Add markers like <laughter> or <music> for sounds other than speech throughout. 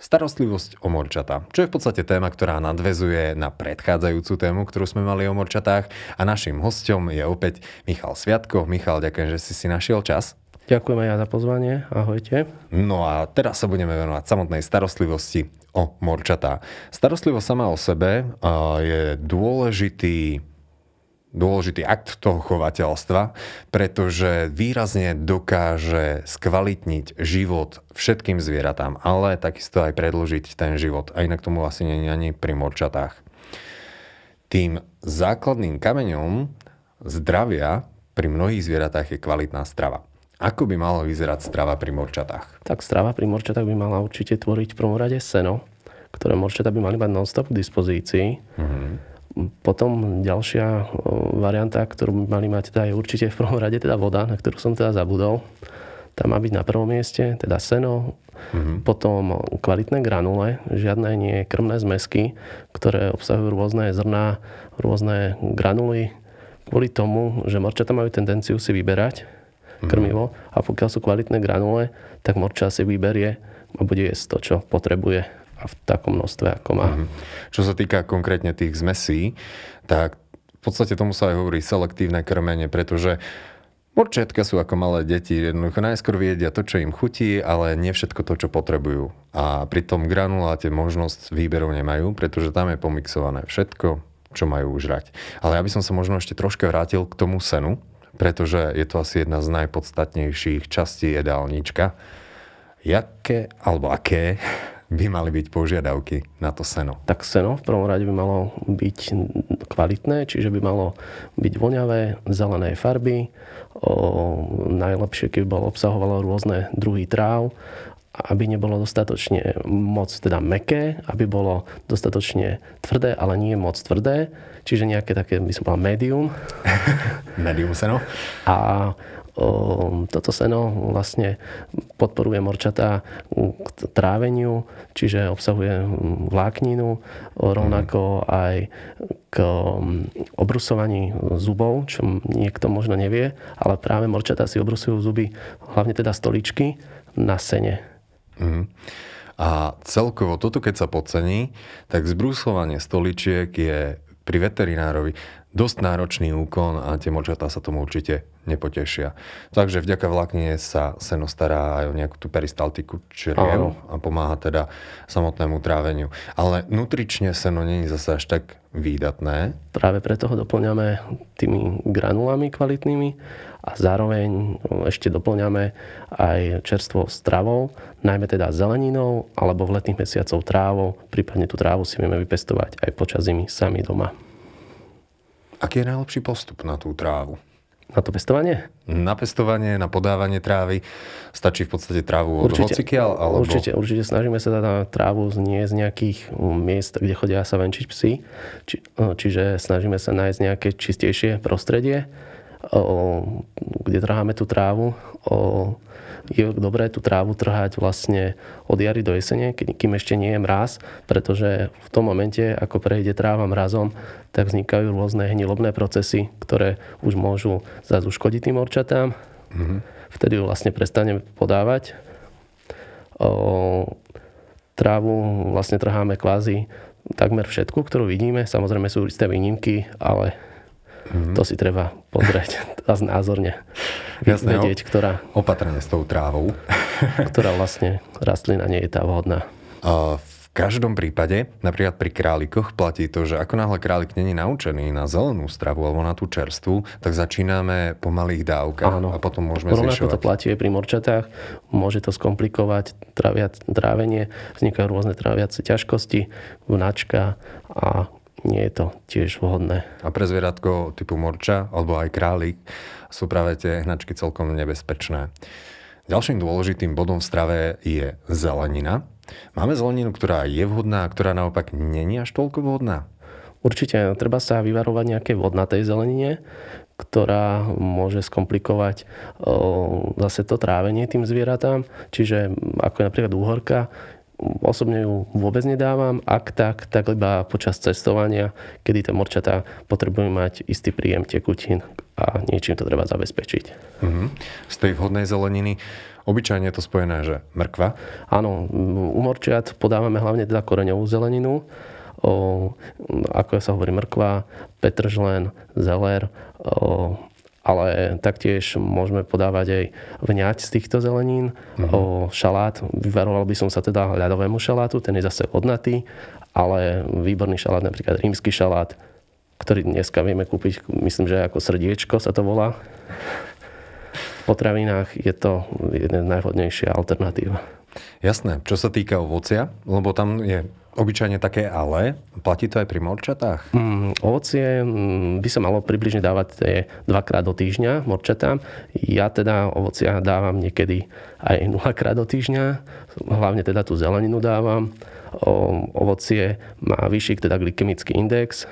Starostlivosť o morčata, čo je v podstate téma, ktorá nadvezuje na predchádzajúcu tému, ktorú sme mali o morčatách a našim hostom je opäť Michal Sviatko. Michal, ďakujem, že si si našiel čas. Ďakujem aj ja za pozvanie. Ahojte. No a teraz sa budeme venovať samotnej starostlivosti o morčatá. Starostlivosť sama o sebe je dôležitý dôležitý akt toho chovateľstva, pretože výrazne dokáže skvalitniť život všetkým zvieratám, ale takisto aj predložiť ten život. A inak tomu asi nie ani pri morčatách. Tým základným kameňom zdravia pri mnohých zvieratách je kvalitná strava. Ako by mala vyzerať strava pri morčatách? Tak strava pri morčatách by mala určite tvoriť v prvom rade seno, ktoré morčata by mali mať non-stop k dispozícii. Mm-hmm potom ďalšia varianta, ktorú by mali mať, teda je určite v prvom rade teda voda, na ktorú som teda zabudol. Tam má byť na prvom mieste, teda seno, mm-hmm. potom kvalitné granule, žiadne nie krmné zmesky, ktoré obsahujú rôzne zrná, rôzne granuly, kvôli tomu, že morčata majú tendenciu si vyberať mm-hmm. krmivo a pokiaľ sú kvalitné granule, tak morča si vyberie a bude jesť to, čo potrebuje a v takom množstve, ako má. Mm-hmm. Čo sa týka konkrétne tých zmesí, tak v podstate tomu sa aj hovorí selektívne krmenie, pretože Morčetka sú ako malé deti, jednoducho najskôr viedia to, čo im chutí, ale nie všetko to, čo potrebujú. A pri tom granuláte možnosť výberov nemajú, pretože tam je pomixované všetko, čo majú užrať. Ale ja by som sa možno ešte troška vrátil k tomu senu, pretože je to asi jedna z najpodstatnejších častí jedálnička. Jaké, alebo aké by mali byť požiadavky na to seno? Tak seno v prvom rade by malo byť kvalitné, čiže by malo byť voňavé, zelené farby, o, najlepšie, keby bolo obsahovalo rôzne druhy tráv, aby nebolo dostatočne moc teda meké, aby bolo dostatočne tvrdé, ale nie moc tvrdé, čiže nejaké také, by som povedal, medium. <laughs> medium seno. A toto seno vlastne podporuje morčatá k tráveniu, čiže obsahuje vlákninu, rovnako aj k obrusovaní zubov, čo niekto možno nevie, ale práve morčatá si obrusujú zuby, hlavne teda stoličky, na sene. Mm. A celkovo toto, keď sa podcení, tak zbrúsovanie stoličiek je pri veterinárovi dosť náročný úkon a tie močatá sa tomu určite nepotešia. Takže vďaka vláknine sa seno stará aj o nejakú tú peristaltiku čriev a pomáha teda samotnému tráveniu. Ale nutrične seno není zase až tak výdatné. Práve preto ho doplňame tými granulami kvalitnými a zároveň ešte doplňame aj čerstvou stravou, najmä teda zeleninou alebo v letných mesiacov trávou, prípadne tú trávu si vieme vypestovať aj počas zimy sami doma. Aký je najlepší postup na tú trávu? Na to pestovanie? Na pestovanie, na podávanie trávy. Stačí v podstate trávu od určite, hocikiaľ? Alebo... Určite, určite snažíme sa teda trávu nie z nejakých miest, kde chodia sa venčiť psi. Či, čiže snažíme sa nájsť nejaké čistejšie prostredie, o, kde trháme tú trávu. O, je dobré tú trávu trhať vlastne od jary do jesene, kým ešte nie je mráz, pretože v tom momente, ako prejde tráva mrazom, tak vznikajú rôzne hnilobné procesy, ktoré už môžu zase uškodiť tým orčatám. Mm-hmm. Vtedy ju vlastne prestaneme podávať. O, trávu vlastne trháme kvázi takmer všetku, ktorú vidíme. Samozrejme sú isté výnimky, ale Mm-hmm. To si treba pozrieť <laughs> a znázorne Jasné, vedieť, ktorá... Opatrne s tou trávou. <laughs> ktorá vlastne rastlina nie je tá vhodná. A v každom prípade, napríklad pri králikoch, platí to, že ako náhle králik není naučený na zelenú stravu alebo na tú čerstvu, tak začíname po malých dávkach Áno. a potom môžeme Rovnako to platí aj pri morčatách. Môže to skomplikovať tráviac, trávenie, vznikajú rôzne tráviace ťažkosti, vnačka a nie je to tiež vhodné. A pre zvieratko typu morča alebo aj králik sú práve tie hnačky celkom nebezpečné. Ďalším dôležitým bodom v strave je zelenina. Máme zeleninu, ktorá je vhodná a ktorá naopak není až toľko vhodná? Určite treba sa vyvarovať nejaké vodnatej zelenine, ktorá môže skomplikovať o, zase to trávenie tým zvieratám. Čiže ako je napríklad úhorka, osobne ju vôbec nedávam, ak tak, tak iba počas cestovania, kedy tie morčatá potrebujú mať istý príjem tekutín a niečím to treba zabezpečiť. Mm-hmm. Z tej vhodnej zeleniny Obyčajne je to spojené, že mrkva? Áno, u morčiat podávame hlavne teda koreňovú zeleninu, o, ako sa hovorí mrkva, petržlen, zeler, o, ale taktiež môžeme podávať aj vňať z týchto zelenín, mm-hmm. o šalát. Vyvaroval by som sa teda ľadovému šalátu, ten je zase odnatý, ale výborný šalát, napríklad rímsky šalát, ktorý dneska vieme kúpiť, myslím, že ako srdiečko sa to volá. V potravinách je to jedna najvhodnejšia alternatíva. Jasné. Čo sa týka ovocia, lebo tam je obyčajne také ale. Platí to aj pri morčatách? Mm, ovocie mm, by sa malo približne dávať dvakrát do týždňa morčatám. Ja teda ovocia dávam niekedy aj 0 krát do týždňa. Hlavne teda tú zeleninu dávam. O, ovocie má vyšší teda glykemický index.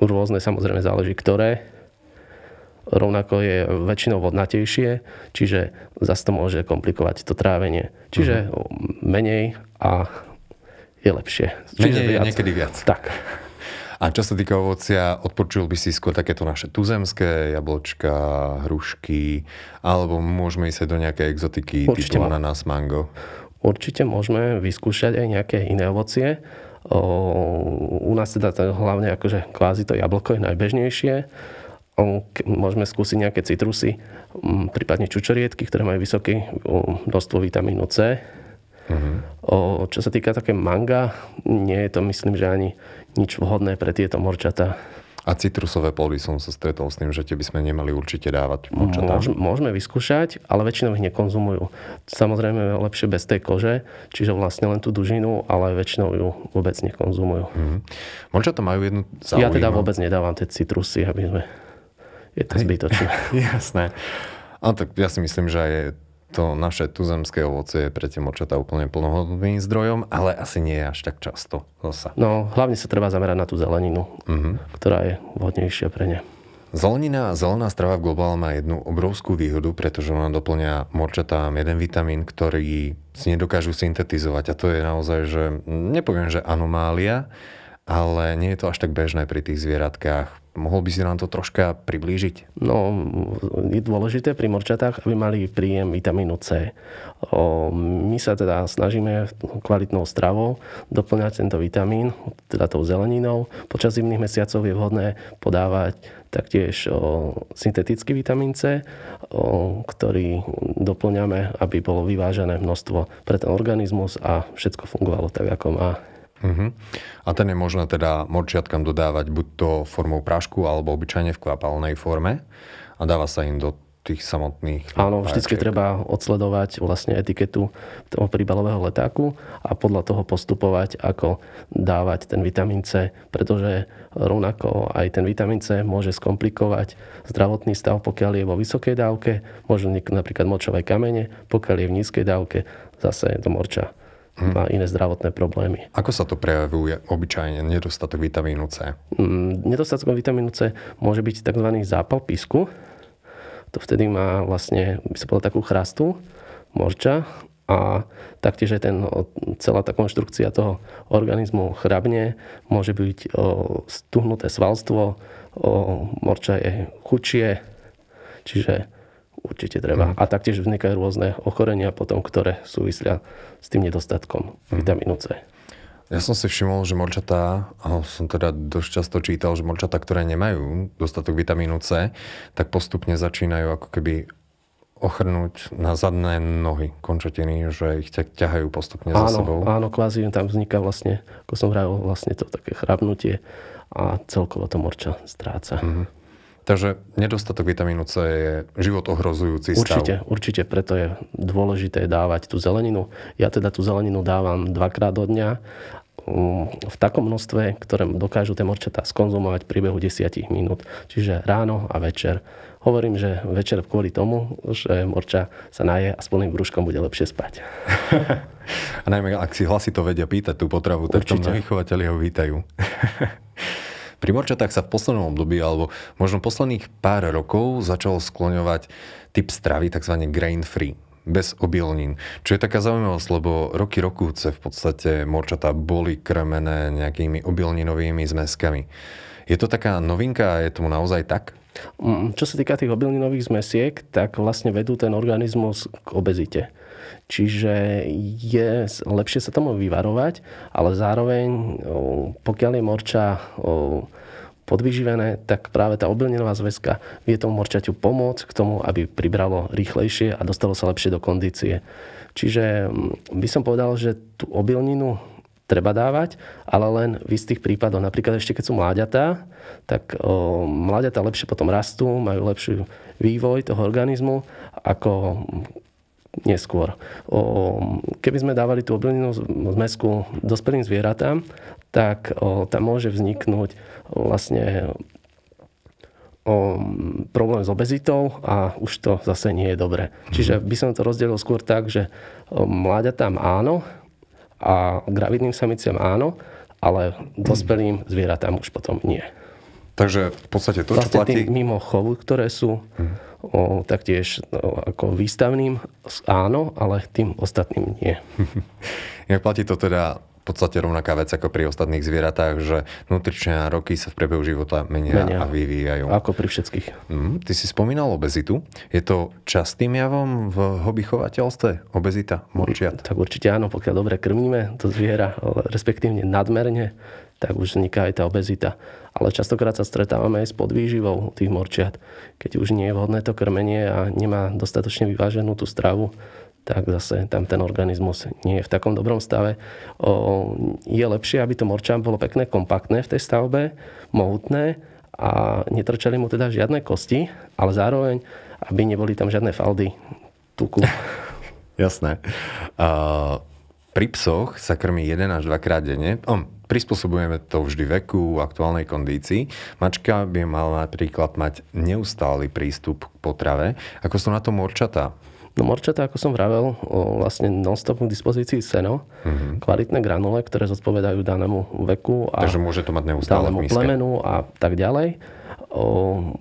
Rôzne samozrejme záleží ktoré. Rovnako je väčšinou vodnatejšie, čiže zase to môže komplikovať to trávenie. Čiže uh-huh. menej a je lepšie. Čiže Menej viac. niekedy viac. Tak. A čo sa týka ovocia, odpočul by si skôr takéto naše tuzemské jablčka, hrušky, alebo môžeme ísť aj do nejakej exotiky Určite typu ananás, mango? Určite môžeme vyskúšať aj nejaké iné ovocie. O, u nás teda to, hlavne akože kvázi to jablko je najbežnejšie. O, môžeme skúsiť nejaké citrusy, prípadne čučoriedky, ktoré majú vysoké množstvo vitamínu C Uh-huh. O, čo sa týka také manga, nie je to myslím, že ani nič vhodné pre tieto morčata. A citrusové plody som sa stretol s tým, že tie by sme nemali určite dávať morčatá. Môž, môžeme vyskúšať, ale väčšinou ich nekonzumujú. Samozrejme lepšie bez tej kože, čiže vlastne len tú dužinu, ale väčšinou ju vôbec nekonzumujú. Uh-huh. Morčatá majú jednu zaujímavú... Ja teda vôbec nedávam tie citrusy, aby sme... Je to zbytočné. <laughs> Jasné. A tak ja si myslím, že aj to naše tuzemské ovocie je pre tie močatá úplne plnohodnotným zdrojom, ale asi nie je až tak často zasa. No, hlavne sa treba zamerať na tú zeleninu, uh-huh. ktorá je vhodnejšia pre ne. Zelenina a zelená strava v globále má jednu obrovskú výhodu, pretože ona doplňa morčatám jeden vitamín, ktorý si nedokážu syntetizovať. A to je naozaj, že nepoviem, že anomália, ale nie je to až tak bežné pri tých zvieratkách. Mohol by si nám to troška priblížiť? No, je dôležité pri morčatách, aby mali príjem vitamínu C. O, my sa teda snažíme kvalitnou stravou doplňať tento vitamín, teda tou zeleninou. Počas zimných mesiacov je vhodné podávať taktiež o, syntetický vitamín C, o, ktorý doplňame, aby bolo vyvážené množstvo pre ten organizmus a všetko fungovalo tak, ako má. Uh-huh. A ten je možné teda morčiatkam dodávať buď to formou prášku alebo obyčajne v kvapalnej forme a dáva sa im do tých samotných... Áno, vždycky treba odsledovať vlastne etiketu toho príbalového letáku a podľa toho postupovať, ako dávať ten vitamín C, pretože rovnako aj ten vitamín C môže skomplikovať zdravotný stav, pokiaľ je vo vysokej dávke, môžu napríklad močové kamene, pokiaľ je v nízkej dávke, zase do morča hmm. má iné zdravotné problémy. Ako sa to prejavuje obyčajne, nedostatok vitamínu C? Mm, nedostatok vitamínu C môže byť tzv. zápal písku. To vtedy má vlastne, by sa povedal, takú chrastu morča a taktiež aj ten, celá tá konštrukcia toho organizmu chrabne, môže byť o, stuhnuté svalstvo, o, morča je chučie, čiže určite treba. Mm. A taktiež vznikajú rôzne ochorenia potom, ktoré súvisia s tým nedostatkom mm. vitamínu C. Ja som si všimol, že morčatá, a som teda dosť často čítal, že morčatá, ktoré nemajú dostatok vitamínu C, tak postupne začínajú ako keby ochrnúť na zadné nohy končatiny, že ich ťahajú postupne áno, za sebou. Áno, kvázi tam vzniká vlastne, ako som vravil, vlastne to také chrabnutie a celkovo to morča stráca. Mm-hmm. Takže nedostatok vitamínu C je život ohrozujúci stav. Určite, určite, preto je dôležité dávať tú zeleninu. Ja teda tú zeleninu dávam dvakrát do dňa um, v takom množstve, ktoré dokážu tie morčatá skonzumovať v priebehu 10 minút. Čiže ráno a večer. Hovorím, že večer kvôli tomu, že morča sa naje a s plným brúškom bude lepšie spať. <laughs> a najmä, ak si hlasito vedia pýtať tú potravu, tak to mnohí chovateľi ho vítajú. <laughs> Pri morčatách sa v poslednom období, alebo možno posledných pár rokov začal skloňovať typ stravy, tzv. grain free bez obilnín. Čo je taká zaujímavosť, lebo roky rokúce v podstate morčatá boli krmené nejakými obilninovými zmeskami. Je to taká novinka a je tomu naozaj tak? Mm, čo sa týka tých obilninových zmesiek, tak vlastne vedú ten organizmus k obezite. Čiže je lepšie sa tomu vyvarovať, ale zároveň, pokiaľ je morča podvyživené, tak práve tá obilninová zväzka vie tomu morčaťu pomôcť k tomu, aby pribralo rýchlejšie a dostalo sa lepšie do kondície. Čiže by som povedal, že tú obilninu treba dávať, ale len v istých prípadoch. Napríklad ešte keď sú mláďatá, tak o, mláďatá lepšie potom rastú, majú lepší vývoj toho organizmu ako neskôr. O, keby sme dávali tú obilninu zmesku dospelým zvieratám, tak o, tam môže vzniknúť vlastne o, problém s obezitou a už to zase nie je dobré. Čiže by som to rozdelil skôr tak, že mláďatám áno, a gravidným samiciam áno, ale dospelým zvieratám už potom nie. Takže v podstate to, vlastne čo platí... mimo chovu, ktoré sú hmm. o, taktiež o, ako výstavným áno, ale tým ostatným nie. <laughs> Jak platí to teda podstate rovnaká vec ako pri ostatných zvieratách, že nutričné roky sa v priebehu života menia, menia. a vyvíjajú. Ako pri všetkých. Mm, ty si spomínal obezitu. Je to častým javom v hobby chovateľstve? Obezita morčiat? Tak určite áno, pokiaľ dobre krmíme to zviera, respektívne nadmerne, tak už vzniká aj tá obezita. Ale častokrát sa stretávame aj s podvýživou tých morčiat. Keď už nie je vhodné to krmenie a nemá dostatočne vyváženú tú stravu, tak zase tam ten organizmus nie je v takom dobrom stave. O, je lepšie, aby to morča bolo pekné, kompaktné v tej stavbe, mohutné a netrčali mu teda žiadne kosti, ale zároveň, aby neboli tam žiadne faldy tuku. <laughs> Jasné. Uh, pri psoch sa krmí 1 až 2 krát denne. Um, prispôsobujeme to vždy veku, aktuálnej kondícii. Mačka by mala napríklad mať neustály prístup k potrave. Ako sú na to morčatá? No morčata, ako som vravel, vlastne non-stop k dispozícii seno, mm-hmm. kvalitné granule, ktoré zodpovedajú danému veku a Takže môže to mať neustále danému plemenu a tak ďalej. O,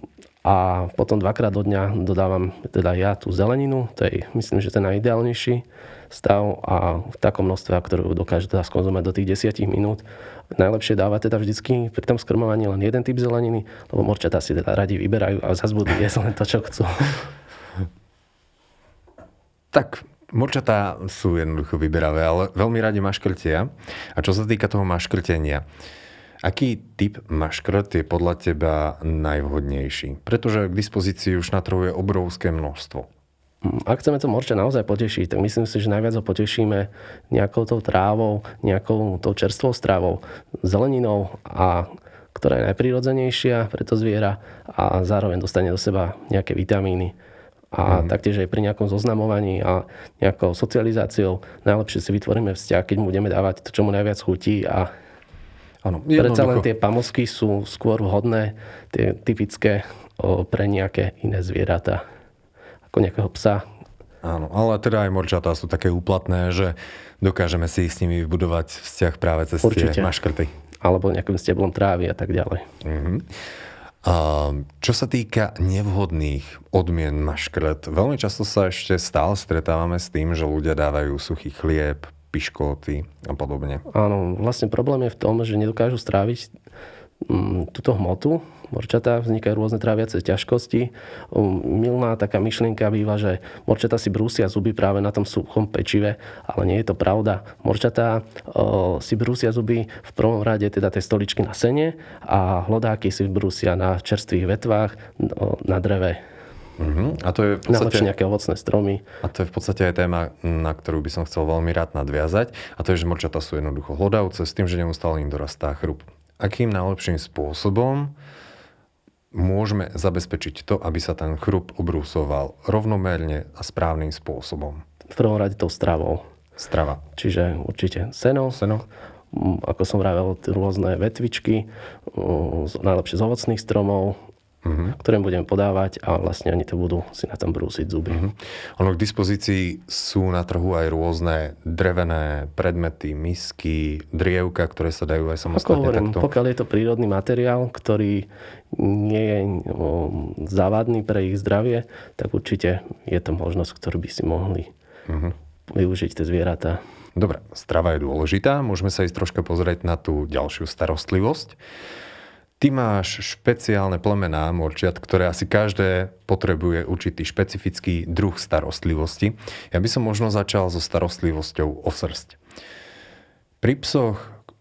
a potom dvakrát do dňa dodávam teda ja tú zeleninu, to je myslím, že ten najideálnejší stav a v takom množstve, ktorú dokáže teda skonzumovať do tých 10 minút. Najlepšie dáva teda vždycky pri tom skrmovaní len jeden typ zeleniny, lebo morčatá si teda radi vyberajú a zase budú jesť len to, čo chcú. Tak, morčatá sú jednoducho vyberavé, ale veľmi radi maškrtia. A čo sa týka toho maškrtenia, aký typ maškrt je podľa teba najvhodnejší? Pretože k dispozícii už na trhu je obrovské množstvo. Ak chceme to morča naozaj potešiť, tak myslím si, že najviac ho potešíme nejakou tou trávou, nejakou tou čerstvou stravou, zeleninou a ktorá je najprirodzenejšia pre to zviera a zároveň dostane do seba nejaké vitamíny a mm. taktiež aj pri nejakom zoznamovaní a nejakou socializáciou najlepšie si vytvoríme vzťah, keď mu budeme dávať to, čo mu najviac chutí a Áno, predsa len tie pamosky sú skôr vhodné, tie typické o, pre nejaké iné zvieratá, ako nejakého psa. Áno, ale teda aj morčatá sú také úplatné, že dokážeme si s nimi vybudovať vzťah práve cez Určite. tie maškrty. Alebo nejakým steblom trávy a tak ďalej. Mm-hmm. Čo sa týka nevhodných odmien na škret, veľmi často sa ešte stále stretávame s tým, že ľudia dávajú suchý chlieb, piškóty a podobne. Áno, vlastne problém je v tom, že nedokážu stráviť mm, túto hmotu, morčatá, vznikajú rôzne tráviace ťažkosti. Um, milná taká myšlienka býva, že morčatá si brúsia zuby práve na tom suchom pečive, ale nie je to pravda. Morčatá si brúsia zuby v prvom rade teda tej stoličky na sene a hlodáky si brúsia na čerstvých vetvách na dreve. Uh-huh. A to je v podstate... nejaké ovocné stromy. A to je v podstate aj téma, na ktorú by som chcel veľmi rád nadviazať. A to je, že morčatá sú jednoducho hlodavce s tým, že neustále im dorastá chrup. Akým najlepším spôsobom môžeme zabezpečiť to, aby sa ten chrup obrúsoval rovnomerne a správnym spôsobom? V prvom rade tou stravou. Strava. Čiže určite seno. Seno. Ako som vravel, rôzne vetvičky, najlepšie z ovocných stromov uh-huh. ktoré budeme podávať a vlastne oni to budú si na tom brúsiť zuby. Uh-huh. Ono k dispozícii sú na trhu aj rôzne drevené predmety, misky, drievka, ktoré sa dajú aj samostatne Ako hovorím, takto. pokiaľ je to prírodný materiál, ktorý nie je závadný pre ich zdravie, tak určite je to možnosť, ktorú by si mohli uh-huh. využiť tie zvieratá. Dobre, strava je dôležitá. Môžeme sa ísť troška pozrieť na tú ďalšiu starostlivosť. Ty máš špeciálne plemená morčiat, ktoré asi každé potrebuje určitý špecifický druh starostlivosti. Ja by som možno začal so starostlivosťou o srst. Pri psoch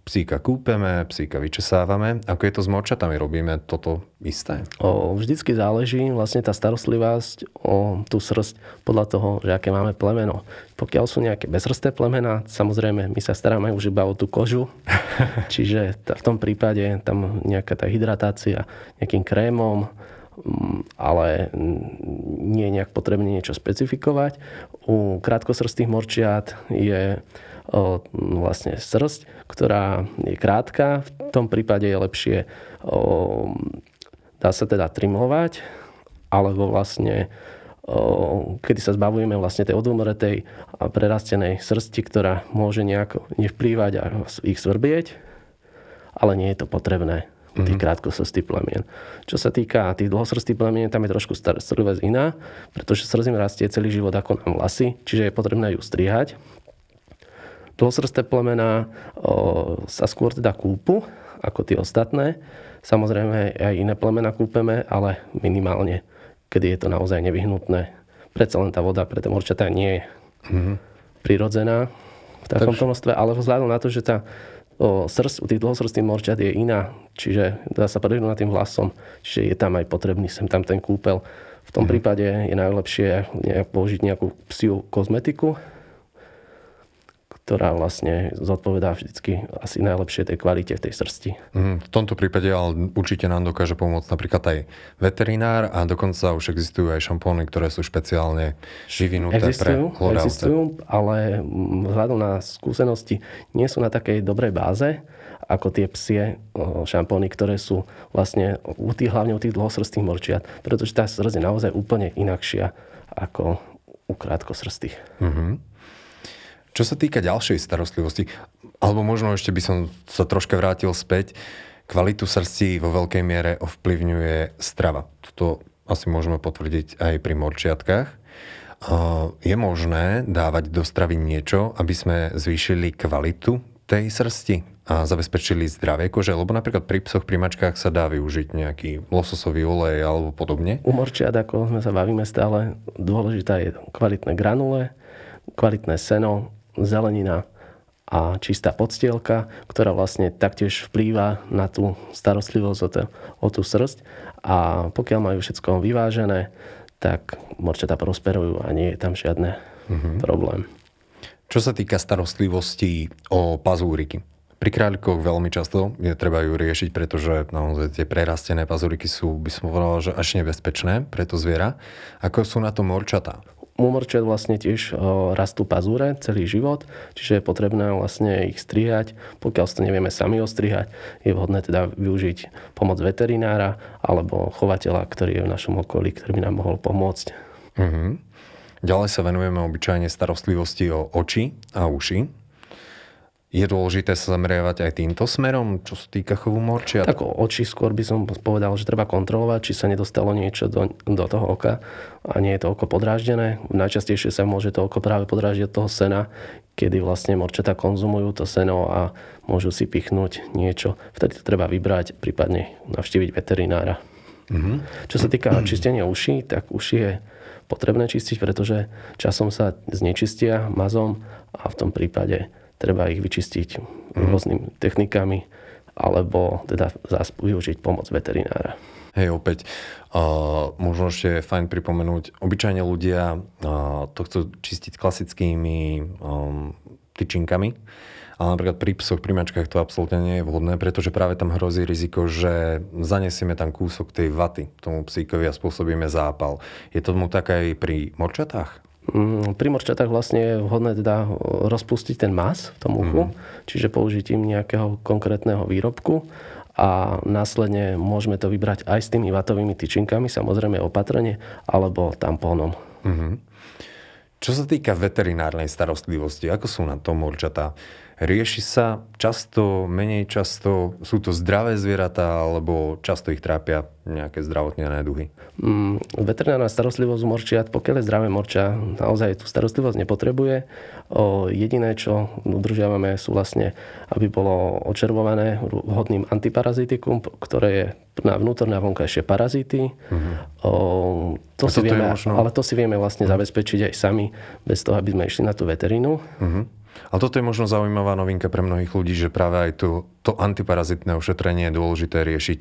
psíka kúpeme, psíka vyčesávame. Ako je to s morčatami? Robíme toto isté? O, vždycky záleží vlastne tá starostlivosť o tú srst podľa toho, že aké máme plemeno. Pokiaľ sú nejaké bezrsté plemena, samozrejme my sa staráme už iba o tú kožu. <laughs> Čiže v tom prípade tam nejaká tá hydratácia nejakým krémom, mm, ale nie je nejak potrebné niečo specifikovať. U krátkosrstých morčiat je o, vlastne srst, ktorá je krátka. V tom prípade je lepšie, o, dá sa teda trimovať, alebo vlastne o, kedy sa zbavujeme vlastne tej odumretej a prerastenej srsti, ktorá môže nejako nevplývať a ich svrbieť, ale nie je to potrebné u tých mm-hmm. krátkosrstých plemien. Čo sa týka tých dlhosrstých plemien, tam je trošku starostlivosť iná, pretože im rastie celý život ako nám vlasy, čiže je potrebné ju strihať Dlhosrsté plemená o, sa skôr teda kúpu ako tie ostatné. Samozrejme aj iné plemená kúpeme, ale minimálne, kedy je to naozaj nevyhnutné. Predsa len tá voda pre tie morčatá nie je mm-hmm. prirodzená v takomto množstve, ale vzhľadom na to, že tá o, srst u tých dlhosrstých morčat je iná, čiže dá sa prehnúť tým hlasom, čiže je tam aj potrebný sem tam ten kúpel. V tom mm-hmm. prípade je najlepšie použiť nejakú psiu kozmetiku, ktorá vlastne zodpovedá vždycky asi najlepšie tej kvalite v tej srsti. Mm, v tomto prípade ale určite nám dokáže pomôcť napríklad aj veterinár a dokonca už existujú aj šampóny, ktoré sú špeciálne vyvinuté existujú, pre hľadavce. Existujú, ale vzhľadom na skúsenosti nie sú na takej dobrej báze, ako tie psie šampóny, ktoré sú vlastne u tých, hlavne u tých dlhosrstých morčiat, pretože tá srst je naozaj úplne inakšia ako u krátkosrstých. Mm-hmm. Čo sa týka ďalšej starostlivosti, alebo možno ešte by som sa troška vrátil späť, kvalitu srsti vo veľkej miere ovplyvňuje strava. Toto asi môžeme potvrdiť aj pri morčiatkách. Je možné dávať do stravy niečo, aby sme zvýšili kvalitu tej srsti a zabezpečili zdravie kože? Lebo napríklad pri psoch, pri mačkách sa dá využiť nejaký lososový olej alebo podobne. U morčiat, ako sme sa bavíme stále, dôležitá je kvalitné granule, kvalitné seno, zelenina a čistá podstielka, ktorá vlastne taktiež vplýva na tú starostlivosť o, to, o tú srst. A pokiaľ majú všetko vyvážené, tak morčatá prosperujú a nie je tam žiadne mm-hmm. problém. Čo sa týka starostlivosti o pazúriky, pri kráľikoch veľmi často je treba ju riešiť, pretože naozaj tie prerastené pazúriky sú, by som povedal, že až nebezpečné pre to zviera. Ako sú na to morčatá? U morčiat vlastne tiež rastú pazúre celý život, čiže je potrebné vlastne ich strihať. Pokiaľ to nevieme sami ostrihať, je vhodné teda využiť pomoc veterinára alebo chovateľa, ktorý je v našom okolí, ktorý by nám mohol pomôcť. Uh-huh. Ďalej sa venujeme obyčajne starostlivosti o oči a uši. Je dôležité sa zameriavať aj týmto smerom, čo sa týka chovu morčia? Tak oči skôr by som povedal, že treba kontrolovať, či sa nedostalo niečo do, do toho oka a nie je to oko podráždené. Najčastejšie sa môže to oko práve podráždiť od toho sena, kedy vlastne morčata konzumujú to seno a môžu si pichnúť niečo. Vtedy to treba vybrať, prípadne navštíviť veterinára. Mm-hmm. Čo sa týka čistenia uší, tak uši je potrebné čistiť, pretože časom sa znečistia mazom a v tom prípade treba ich vyčistiť mm. rôznymi technikami alebo teda zás využiť pomoc veterinára. Hej, opäť, uh, možno ešte je fajn pripomenúť, obyčajne ľudia uh, to chcú čistiť klasickými um, tyčinkami, ale napríklad pri psoch, pri mačkách to absolútne nie je vhodné, pretože práve tam hrozí riziko, že zanesieme tam kúsok tej vaty tomu psíkovi a spôsobíme zápal. Je tomu tak aj pri morčatách? Mm, pri morčatách vlastne je vhodné teda rozpustiť ten mas v tom uchu, mm. čiže použitím nejakého konkrétneho výrobku a následne môžeme to vybrať aj s tými vatovými tyčinkami, samozrejme opatrne, alebo tampónom. Mm-hmm. Čo sa týka veterinárnej starostlivosti, ako sú na tom morčatá? Rieši sa často, menej často, sú to zdravé zvieratá alebo často ich trápia nejaké zdravotné neduhy? Mm, veterinárna starostlivosť morčiat, pokiaľ je zdravé morča, naozaj tú starostlivosť nepotrebuje. O, jediné, čo udržiavame, sú vlastne, aby bolo očervované vhodným antiparazitikum, ktoré je na vnútorné a vonkajšie parazity. Mm-hmm. O, to si vieme, možno... Ale to si vieme vlastne mm-hmm. zabezpečiť aj sami, bez toho, aby sme išli na tú veterínu. Mm-hmm. A toto je možno zaujímavá novinka pre mnohých ľudí, že práve aj to, to antiparazitné ošetrenie je dôležité riešiť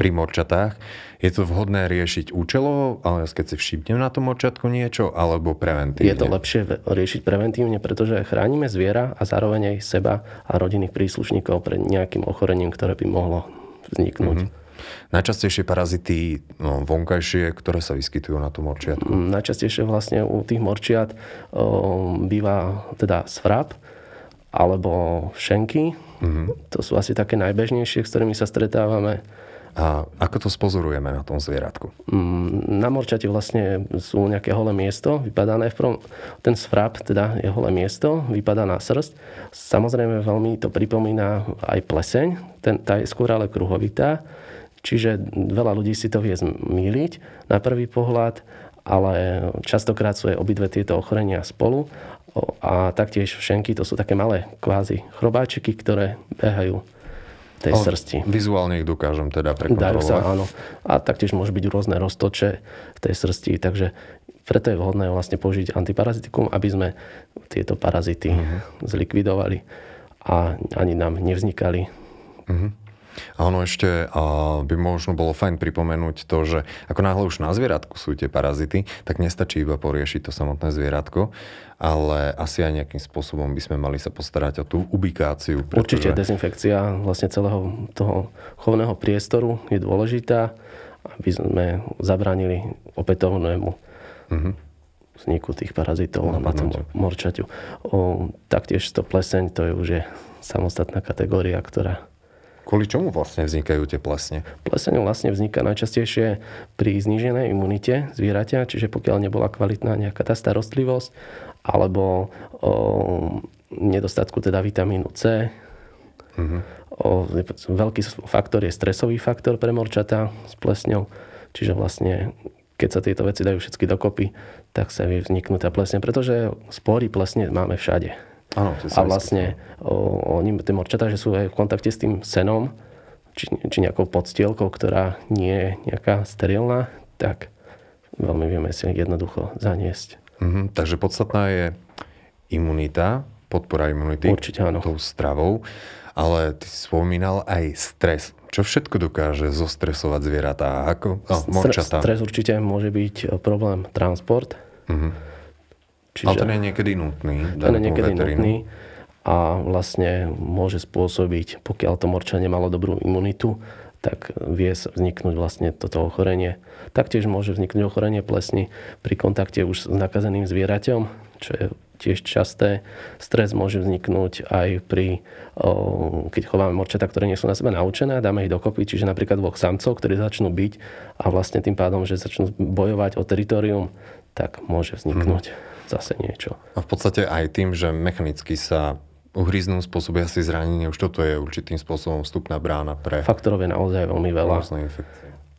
pri morčatách. Je to vhodné riešiť účelovo, ale keď si všimnem na tom morčatku niečo, alebo preventívne? Je to lepšie riešiť preventívne, pretože chránime zviera a zároveň aj seba a rodinných príslušníkov pred nejakým ochorením, ktoré by mohlo vzniknúť. Mm-hmm. Najčastejšie parazity no, vonkajšie, ktoré sa vyskytujú na tom morčiatku? Mm, najčastejšie vlastne u tých morčiat o, býva teda svrap alebo šenky. Mm-hmm. To sú asi také najbežnejšie, s ktorými sa stretávame. A ako to spozorujeme na tom zvieratku? Mm, na morčate vlastne sú nejaké holé miesto, vypadané v prvom, ten svrap, teda je holé miesto, vypadá na srst. Samozrejme veľmi to pripomína aj pleseň, ten, tá je skôr ale kruhovitá. Čiže veľa ľudí si to vie zmýliť na prvý pohľad, ale častokrát sú aj obidve tieto ochorenia spolu. A taktiež všenky, to sú také malé kvázi chrobáčiky, ktoré behajú tej o, srsti. Vizuálne ich dokážem teda prekontrolovať. Dajú sa, áno. A taktiež môže byť rôzne roztoče v tej srsti, takže preto je vhodné vlastne použiť antiparazitikum, aby sme tieto parazity uh-huh. zlikvidovali a ani nám nevznikali. Uh-huh. A ono ešte by možno bolo fajn pripomenúť to, že ako náhle už na zvieratku sú tie parazity, tak nestačí iba poriešiť to samotné zvieratko, ale asi aj nejakým spôsobom by sme mali sa postarať o tú ubikáciu. Pretože... Určite dezinfekcia vlastne celého toho chovného priestoru je dôležitá, aby sme zabránili opätovnému uh-huh vzniku tých parazitov na tom morčaťu. O, taktiež to pleseň, to je už je samostatná kategória, ktorá Kvôli čomu vlastne vznikajú tie plesne? Pleseň vlastne vzniká najčastejšie pri zníženej imunite zvieratia, čiže pokiaľ nebola kvalitná nejaká tá starostlivosť, alebo o nedostatku teda vitamínu C. Uh-huh. O, veľký faktor je stresový faktor pre morčata s plesňou, čiže vlastne keď sa tieto veci dajú všetky dokopy, tak sa vie vzniknúť tá plesne, pretože spory plesne máme všade. Áno, a vlastne o, oni, tie morčatá, že sú aj v kontakte s tým senom, či, či nejakou podstielkou, ktorá nie je nejaká sterilná, tak veľmi vieme si jednoducho zaniesť. Mm-hmm, takže podstatná je imunita, podpora imunity Určite áno. tou stravou, ale ty si spomínal aj stres. Čo všetko dokáže zostresovať zvieratá? Ako? Oh, morčatá. Stres určite môže byť problém transport. Mm-hmm Čiže, Ale ten je niekedy nutný. Ten je niekedy veterínu. nutný a vlastne môže spôsobiť, pokiaľ to morča nemalo dobrú imunitu, tak vie vzniknúť vlastne toto ochorenie. Taktiež môže vzniknúť ochorenie plesny pri kontakte už s nakazeným zvieraťom, čo je tiež časté. Stres môže vzniknúť aj pri, keď chováme morčata, ktoré nie sú na sebe naučené, dáme ich dokopy, čiže napríklad dvoch samcov, ktorí začnú byť a vlastne tým pádom, že začnú bojovať o teritorium, tak môže vzniknúť. Hmm zase niečo. A v podstate aj tým, že mechanicky sa uhryznú, spôsobia si zranenie, už toto je určitým spôsobom vstupná brána pre... Faktorov je naozaj veľmi veľa.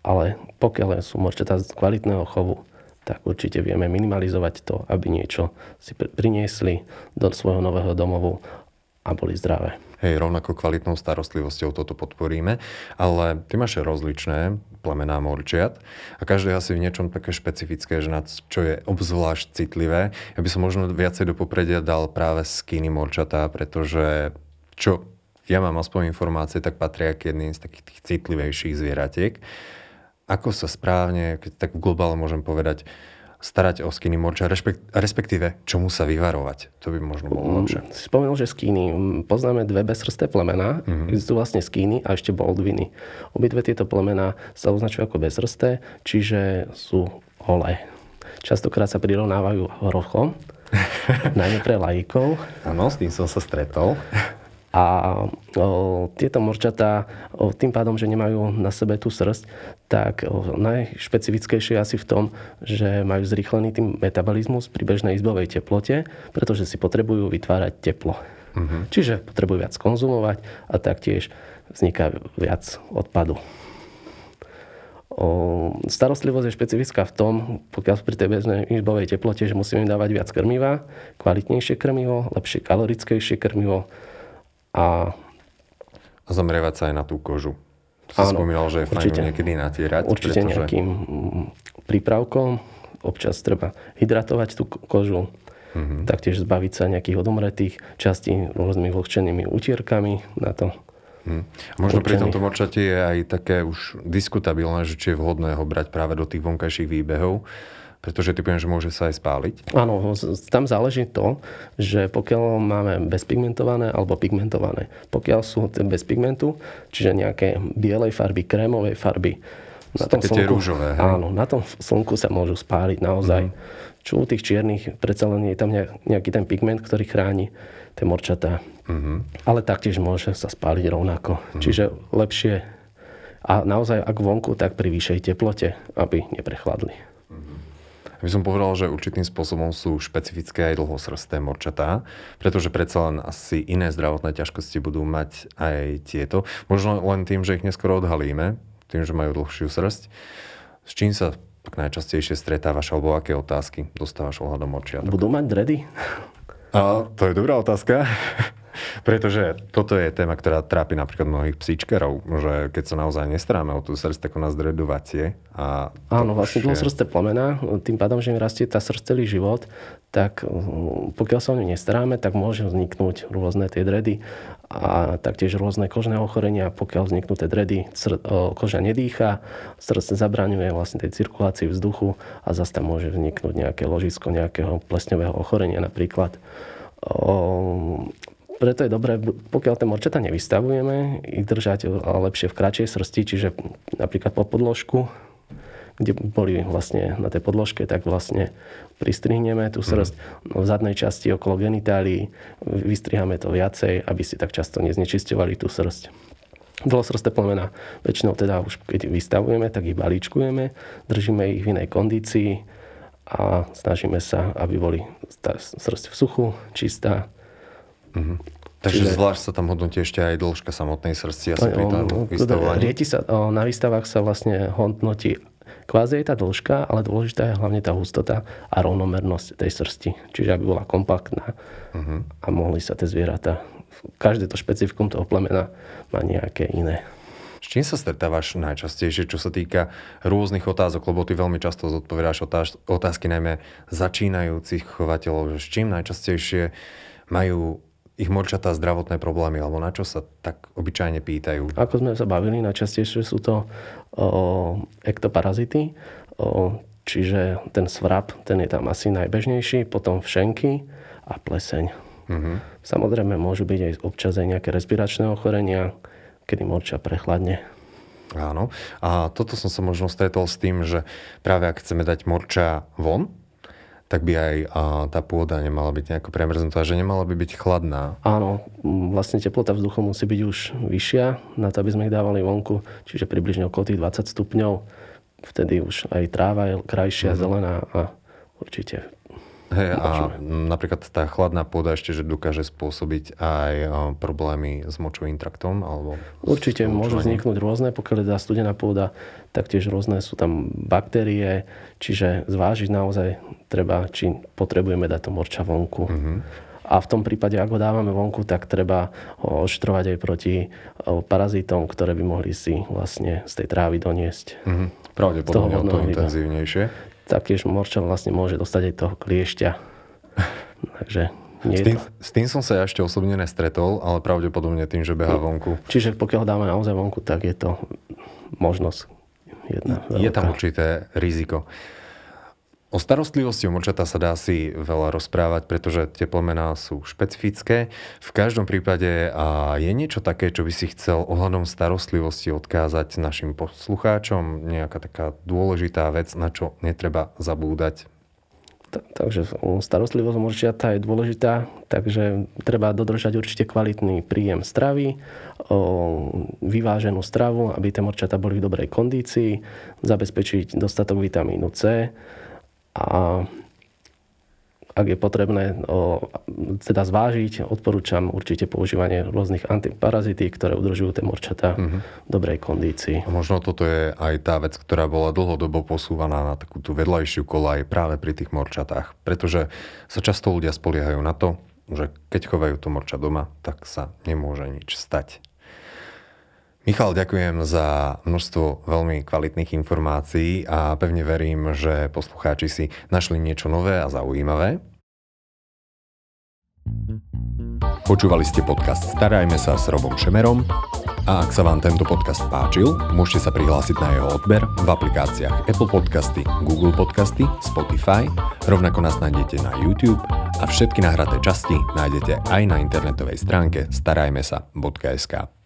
Ale pokiaľ sú morčatá z kvalitného chovu, tak určite vieme minimalizovať to, aby niečo si priniesli do svojho nového domovu a boli zdravé. Hej, rovnako kvalitnou starostlivosťou toto podporíme, ale ty máš rozličné plemená morčiat a každé asi v niečom také špecifické, že na čo je obzvlášť citlivé. Ja by som možno viacej do popredia dal práve skiny morčatá, pretože čo ja mám aspoň informácie, tak patria k jedným z takých tých citlivejších zvieratiek. Ako sa správne, keď tak globálne môžem povedať, starať o skiny morča, respektíve čomu sa vyvarovať. To by možno bolo mm, lepšie. Spomenul, že skiny. Poznáme dve bezrsté plemená. Mm-hmm. Existujú vlastne skiny a ešte boldviny. Obidve tieto plemená sa označujú ako bezrsté, čiže sú holé. Častokrát sa prirovnávajú horochom, <laughs> najmä pre lajkov. Áno, s tým som sa stretol. A o, tieto morčatá o, tým pádom, že nemajú na sebe tú srst, tak o, najšpecifickejšie asi v tom, že majú zrýchlený tým metabolizmus pri bežnej izbovej teplote, pretože si potrebujú vytvárať teplo. Uh-huh. Čiže potrebujú viac konzumovať a taktiež vzniká viac odpadu. O, starostlivosť je špecifická v tom, pokiaľ pri tej bežnej izbovej teplote, že musíme dávať viac krmiva, kvalitnejšie krmivo, lepšie kalorickejšie krmivo a... A zameriavať sa aj na tú kožu. To si spomínal, že je určite, fajn niekedy natierať. Určite pretože... nejakým mm, prípravkom. Občas treba hydratovať tú kožu. Mm-hmm. Taktiež zbaviť sa nejakých odomretých častí rôznymi vlhčenými utierkami na to Hmm. A možno pri tomto morčate je aj také už diskutabilné, že či je vhodné ho brať práve do tých vonkajších výbehov, pretože ty poviem, že môže sa aj spáliť. Áno, tam záleží to, že pokiaľ máme bezpigmentované alebo pigmentované. Pokiaľ sú bez pigmentu, čiže nejaké bielej farby, krémovej farby, na tom slnku, tie rúžové, hej? Áno, na tom slnku sa môžu spáliť naozaj. Mm. Čo u tých čiernych, predsa len je tam nejaký ten pigment, ktorý chráni tie morčatá. Mm-hmm. Ale taktiež môže sa spáliť rovnako. Mm-hmm. Čiže lepšie a naozaj ak vonku, tak pri vyššej teplote, aby neprechladli. Ja by som povedal, že určitým spôsobom sú špecifické aj dlhosrsté morčatá, pretože predsa len asi iné zdravotné ťažkosti budú mať aj tieto. Možno len tým, že ich neskoro odhalíme, tým, že majú dlhšiu srst. S čím sa tak najčastejšie stretávaš, alebo aké otázky dostávaš ohľadom morčiatok? Budú mať dredy? A, to je dobrá otázka. <laughs> Pretože toto je téma, ktorá trápi napríklad mnohých psíčkerov, že keď sa naozaj nestaráme o tú srst, tak u nás dredovacie. A Áno, vlastne je... srsté plemená, tým pádom, že im rastie tá srst celý život, tak mm, pokiaľ sa o ňu nestaráme, tak môže vzniknúť rôzne tie dredy a taktiež rôzne kožné ochorenia. Pokiaľ vzniknú tie dredy, sr- koža nedýcha, srdce zabraňuje vlastne tej cirkulácii vzduchu a zase tam môže vzniknúť nejaké ložisko nejakého plesňového ochorenia napríklad. Preto je dobré, pokiaľ tie morčata nevystavujeme, ich držať lepšie v kratšej srsti, čiže napríklad po podložku, kde boli vlastne na tej podložke, tak vlastne pristrihneme tú srst mm. v zadnej časti okolo genitálií, vystrihame to viacej, aby si tak často neznečisťovali tú srst. Dlhosrsté plemena väčšinou teda už keď vystavujeme, tak ich balíčkujeme, držíme ich v inej kondícii a snažíme sa, aby boli srst v suchu, čistá, Mm-hmm. Takže Čiže... zvlášť sa tam hodnotí ešte aj dĺžka samotnej srdci asi pri tom vystavovaní. Rieti sa, o, na výstavách sa vlastne hodnotí kvázi je tá dĺžka, ale dôležitá je hlavne tá hustota a rovnomernosť tej srsti. Čiže aby bola kompaktná uh-huh. a mohli sa tie zvieratá, každé to špecifikum toho plemena má nejaké iné. S čím sa stretávaš najčastejšie, čo sa týka rôznych otázok, lebo ty veľmi často zodpovedáš otázky najmä začínajúcich chovateľov, že s čím najčastejšie majú ich morčatá zdravotné problémy, alebo na čo sa tak obyčajne pýtajú? Ako sme sa bavili, najčastejšie sú to o, ektoparazity, o, čiže ten svrap, ten je tam asi najbežnejší, potom všenky a pleseň. Mm-hmm. Samozrejme môžu byť aj občas aj nejaké respiračné ochorenia, kedy morča prechladne. Áno. A toto som sa možno stretol s tým, že práve ak chceme dať morča von, tak by aj a, tá pôda nemala byť nejako premrznutá, že nemala by byť chladná. Áno, vlastne teplota vzduchu musí byť už vyššia na to, aby sme ich dávali vonku, čiže približne okolo tých 20 stupňov. Vtedy už aj tráva je krajšia, mm-hmm. zelená a určite Hej, a napríklad tá chladná pôda ešte, že dokáže spôsobiť aj problémy s močovým traktom? Alebo Určite môžu vzniknúť rôzne, pokiaľ je studená pôda, taktiež rôzne sú tam baktérie, čiže zvážiť naozaj treba, či potrebujeme dať to morča vonku. Mm-hmm. A v tom prípade, ak ho dávame vonku, tak treba ho oštrovať aj proti parazitom, ktoré by mohli si vlastne z tej trávy doniesť. Mm-hmm. Pravdepodobne o to intenzívnejšie taktiež morča vlastne môže dostať aj toho kliešťa. <laughs> Takže nie s, tým, to... s tým som sa ja ešte osobne nestretol, ale pravdepodobne tým, že beha vonku. Čiže pokiaľ dáme naozaj vonku, tak je to možnosť jedna. Je veľká. tam určité riziko. O starostlivosti o močata sa dá si veľa rozprávať, pretože tie plemená sú špecifické. V každom prípade a je niečo také, čo by si chcel ohľadom starostlivosti odkázať našim poslucháčom, nejaká taká dôležitá vec, na čo netreba zabúdať. takže starostlivosť morčiata je dôležitá, takže treba dodržať určite kvalitný príjem stravy, vyváženú stravu, aby tie morčata boli v dobrej kondícii, zabezpečiť dostatok vitamínu C a ak je potrebné o, teda zvážiť, odporúčam určite používanie rôznych antiparazití, ktoré udržujú tie morčatá mm-hmm. v dobrej kondícii. A možno toto je aj tá vec, ktorá bola dlhodobo posúvaná na takú tú vedľajšiu kolaj práve pri tých morčatách. Pretože sa často ľudia spoliehajú na to, že keď chovajú to morča doma, tak sa nemôže nič stať. Michal, ďakujem za množstvo veľmi kvalitných informácií a pevne verím, že poslucháči si našli niečo nové a zaujímavé. Počúvali ste podcast Starajme sa s Robom Šemerom a ak sa vám tento podcast páčil, môžete sa prihlásiť na jeho odber v aplikáciách Apple Podcasty, Google Podcasty, Spotify, rovnako nás nájdete na YouTube a všetky nahraté časti nájdete aj na internetovej stránke starajmesa.sk.